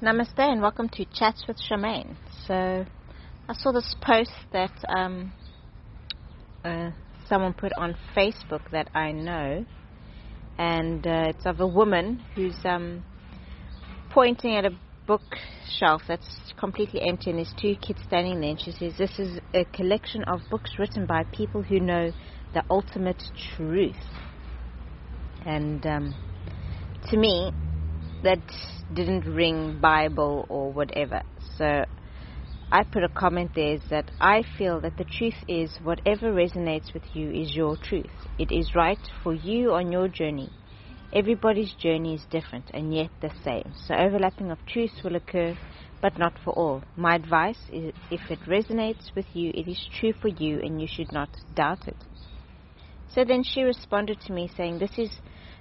Namaste and welcome to Chats with Charmaine. So, I saw this post that um, uh, someone put on Facebook that I know, and uh, it's of a woman who's um, pointing at a bookshelf that's completely empty, and there's two kids standing there. And she says, "This is a collection of books written by people who know the ultimate truth." And um, to me, that didn't ring Bible or whatever. So I put a comment there is that I feel that the truth is whatever resonates with you is your truth. It is right for you on your journey. Everybody's journey is different and yet the same. So overlapping of truths will occur, but not for all. My advice is if it resonates with you, it is true for you and you should not doubt it. So then she responded to me saying, This is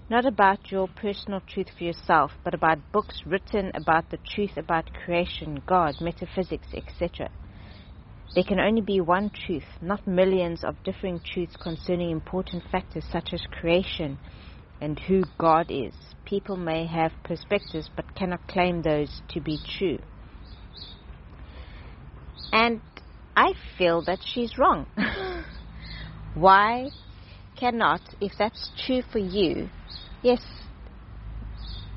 not about your personal truth for yourself, but about books written about the truth about creation, God, metaphysics, etc. There can only be one truth, not millions of differing truths concerning important factors such as creation and who God is. People may have perspectives but cannot claim those to be true. And I feel that she's wrong. Why cannot, if that's true for you, yes,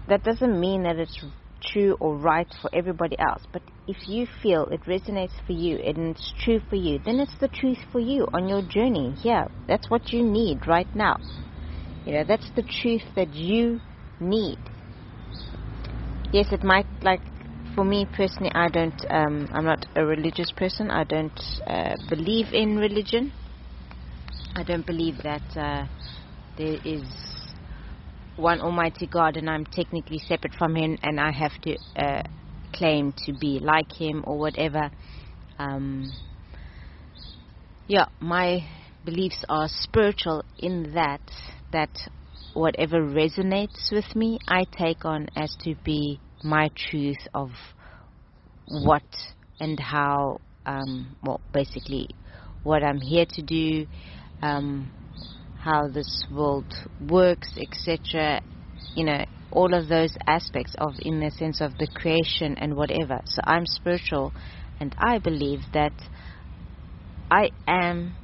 that doesn't mean that it's true or right for everybody else. But if you feel it resonates for you and it's true for you, then it's the truth for you on your journey. Yeah, that's what you need right now. You know, that's the truth that you need. Yes, it might like for me personally, I don't. Um, I'm not a religious person. I don't uh, believe in religion. I don't believe that uh, there is one Almighty God and I'm technically separate from Him and I have to uh, claim to be like Him or whatever. Um, yeah, my beliefs are spiritual in that that whatever resonates with me, I take on as to be my truth of what and how, um, well, basically what I'm here to do, um, how this world works, etc. You know, all of those aspects of, in the sense of the creation and whatever. So I'm spiritual, and I believe that I am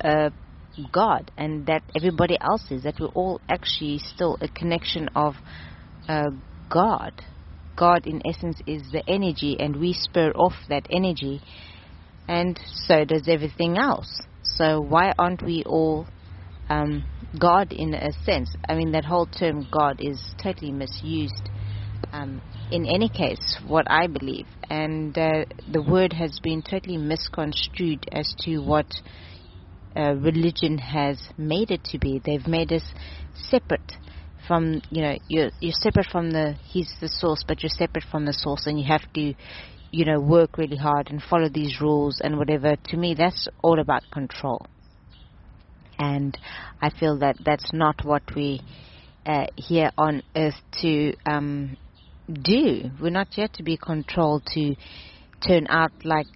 a God, and that everybody else is. That we're all actually still a connection of uh, God. God, in essence, is the energy, and we spur off that energy, and so does everything else. So why aren't we all um, God in a sense? I mean, that whole term God is totally misused. Um, in any case, what I believe, and uh, the word has been totally misconstrued as to what uh, religion has made it to be. They've made us separate from, you know, you're, you're separate from the, he's the source, but you're separate from the source, and you have to you know, work really hard and follow these rules and whatever, to me, that's all about control. And I feel that that's not what we uh, here on earth to um, do. We're not here to be controlled to turn out like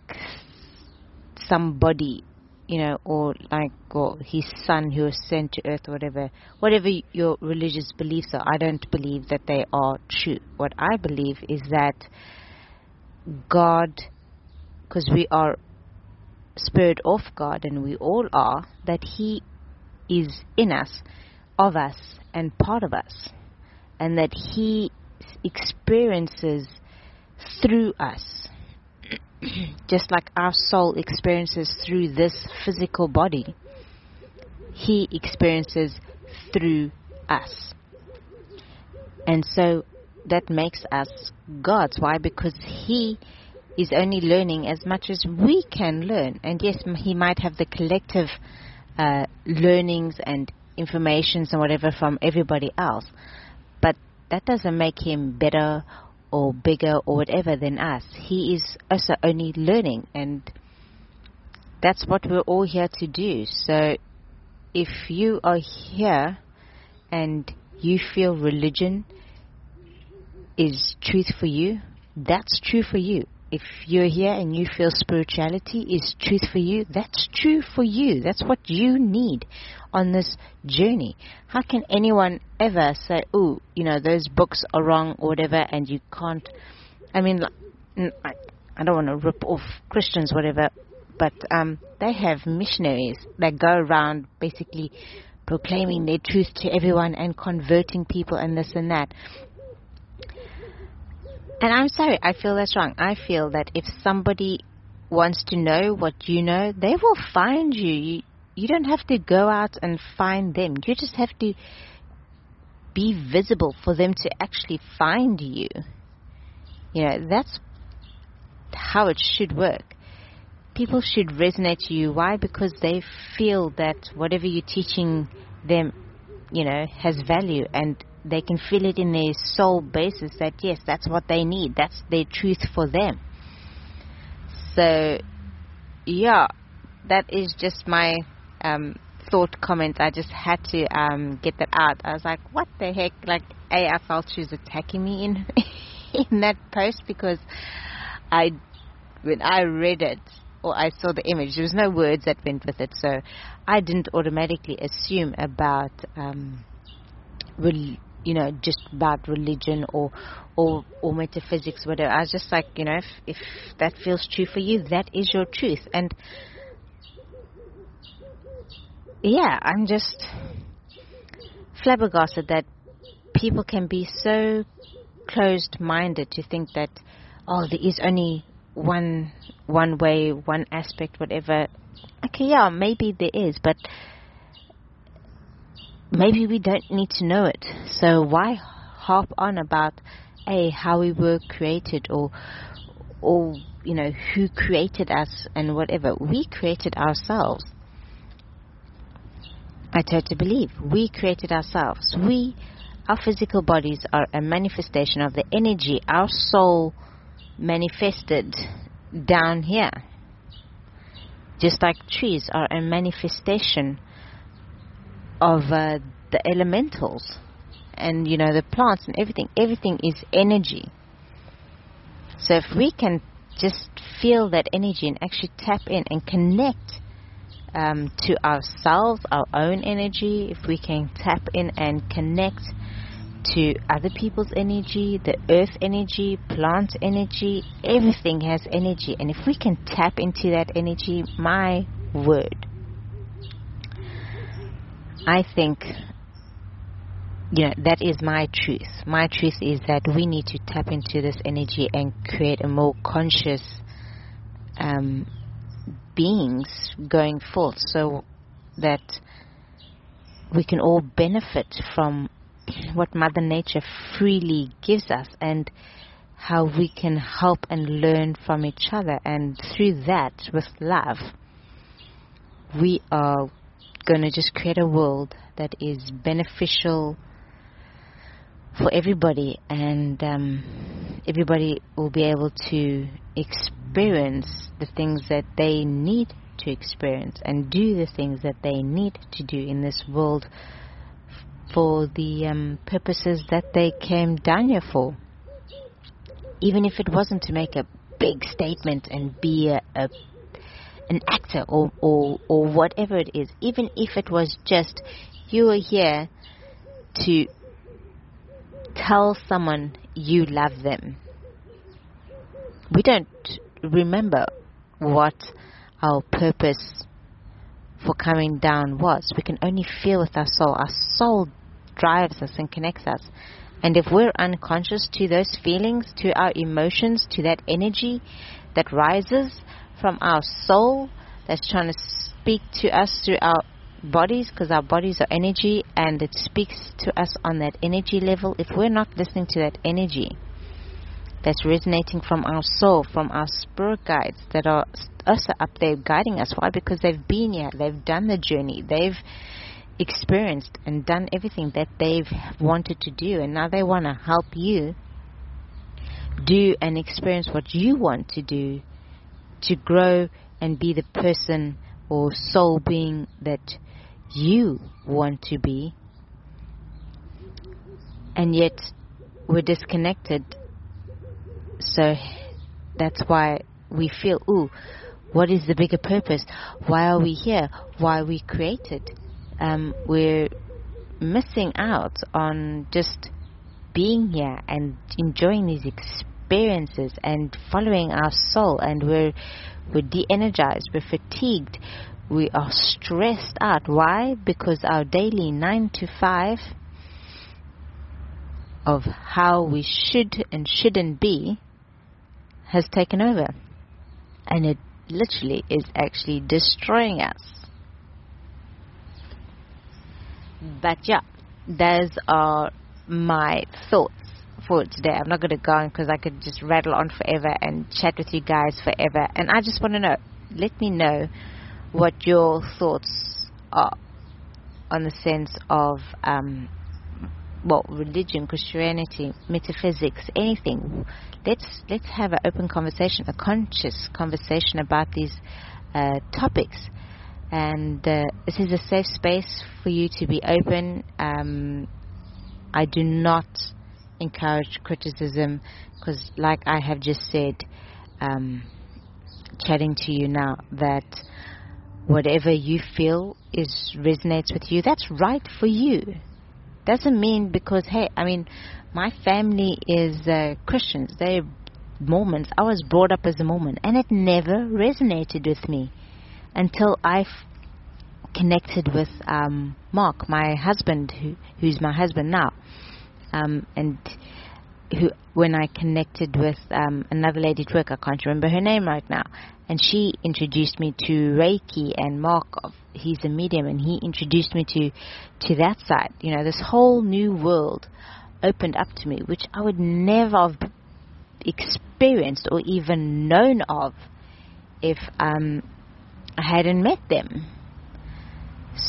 somebody, you know, or like or his son who was sent to earth or whatever. Whatever your religious beliefs are, I don't believe that they are true. What I believe is that God, because we are spirit of God, and we all are, that He is in us, of us, and part of us, and that He experiences through us. Just like our soul experiences through this physical body, He experiences through us. And so that makes us gods. Why? Because He is only learning as much as we can learn. And yes, He might have the collective uh, learnings and informations and whatever from everybody else, but that doesn't make Him better or bigger or whatever than us. He is also only learning, and that's what we're all here to do. So if you are here and you feel religion is truth for you, that's true for you. if you're here and you feel spirituality is truth for you, that's true for you. That's what you need on this journey. How can anyone ever say, oh, you know, those books are wrong or whatever, and you can't? I mean, I don't want to rip off Christians, whatever, but um, they have missionaries that go around basically proclaiming their truth to everyone and converting people and this and that. And I'm sorry, I feel that's wrong. I feel that if somebody wants to know what you know, they will find you. You, you don't have to go out and find them. You just have to be visible for them to actually find you. You know, that's how it should work. People should resonate to you. Why? Because they feel that whatever you're teaching them, you know, has value and they can feel it in their soul basis that yes, that's what they need. That's their truth for them. So, yeah, that is just my um, thought comment. I just had to um, get that out. I was like, what the heck? Like, A, I felt she was attacking me in in that post because I, when I read it or I saw the image, there was no words that went with it, so I didn't automatically assume about um, you know, just about religion or or or metaphysics, whatever. I was just like, you know, if if that feels true for you, that is your truth. And yeah, I'm just flabbergasted that people can be so closed minded to think that oh there is only one one way, one aspect, whatever. Okay, yeah, maybe there is, but maybe we don't need to know it. So why harp on about a how we were created or or you know who created us and whatever we created ourselves. I totally believe we created ourselves. We, our physical bodies, are a manifestation of the energy our soul manifested down here. Just like trees are a manifestation of uh, the elementals and you know the plants and everything. Everything is energy. So if we can just feel that energy and actually tap in and connect um, to ourselves our own energy if we can tap in and connect to other people's energy the earth energy plant energy everything has energy. And if we can tap into that energy my word I think you know that is my truth. My truth is that we need to tap into this energy and create a more conscious um, beings going forth, so that we can all benefit from what Mother Nature freely gives us and how we can help and learn from each other. And through that, with love, we are going to just create a world that is beneficial for everybody and um, everybody will be able to experience the things that they need to experience and do the things that they need to do in this world for the um, purposes that they came down here for. Even if it wasn't to make a big statement and be a, a an actor or, or, or whatever it is, even if it was just you are here to tell someone you love them. We don't remember what our purpose for coming down was. We can only feel with our soul. Our soul drives us and connects us. And if we're unconscious to those feelings, to our emotions, to that energy that rises, from our soul that's trying to speak to us through our bodies because our bodies are energy and it speaks to us on that energy level. If we're not listening to that energy that's resonating from our soul, from our spirit guides that are also up there guiding us, why? Because they've been here, they've done the journey, they've experienced and done everything that they've wanted to do, and now they want to help you do and experience what you want to do to grow and be the person or soul being that you want to be, and yet we're disconnected. So that's why we feel, ooh, what is the bigger purpose? Why are we here? Why are we created? Um, we're missing out on just being here and enjoying these experiences and following our soul and we're we're de-energized we're fatigued we are stressed out. Why? Because our daily 9 to 5 of how we should and shouldn't be has taken over. And it literally is actually destroying us. But yeah those are my thoughts for today. I'm not going to go on because I could just rattle on forever and chat with you guys forever. And I just want to know, let me know what your thoughts are on the sense of, um, well, religion, Christianity, metaphysics, anything. Let's let's have an open conversation, a conscious conversation about these uh, topics. And uh, this is a safe space for you to be open. Um, I do not encourage criticism because, like I have just said, um, chatting to you now, that whatever you feel is resonates with you, that's right for you. Doesn't mean because hey, I mean, my family is uh, Christians. They're Mormons. I was brought up as a Mormon, and it never resonated with me until I connected with um, Mark, my husband, who, who's my husband now, um, and who when I connected with um, another lady at work, I can't remember her name right now, and she introduced me to Reiki and Mark. He's a medium, and he introduced me to to that side. You know, this whole new world opened up to me, which I would never have experienced or even known of if um, I hadn't met them.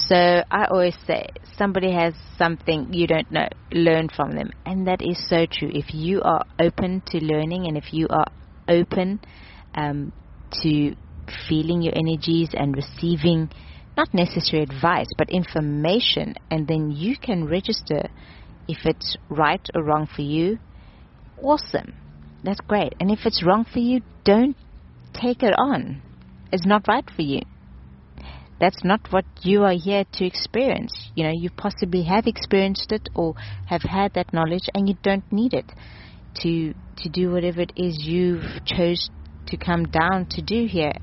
So I always say, somebody has something you don't know, learn from them. And that is so true. If you are open to learning and if you are open um, to feeling your energies and receiving not necessary advice, but information, and then you can register if it's right or wrong for you, awesome. That's great. And if it's wrong for you, don't take it on. It's not right for you that's not what you are here to experience. You know, you possibly have experienced it or have had that knowledge and you don't need it to to do whatever it is you've chose to come down to do here.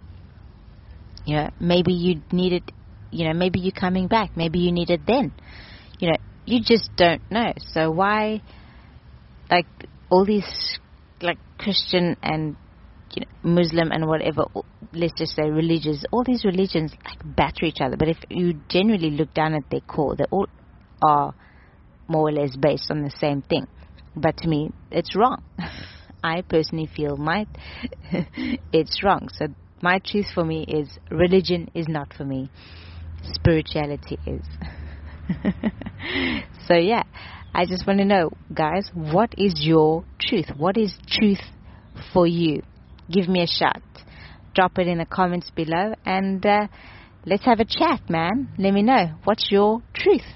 You know, maybe you need it you know, maybe you're coming back, maybe you need it then. You know, you just don't know. So why like all these like Christian and you know, Muslim and whatever, let's just say religious, all these religions like batter each other. But if you generally look down at their core, they all are more or less based on the same thing. But to me, it's wrong. I personally feel my it's wrong. So my truth for me is religion is not for me. Spirituality is. so yeah, I just want to know, guys, what is your truth? What is truth for you? Give me a shot. Drop it in the comments below and uh, let's have a chat, man. Let me know what's your truth.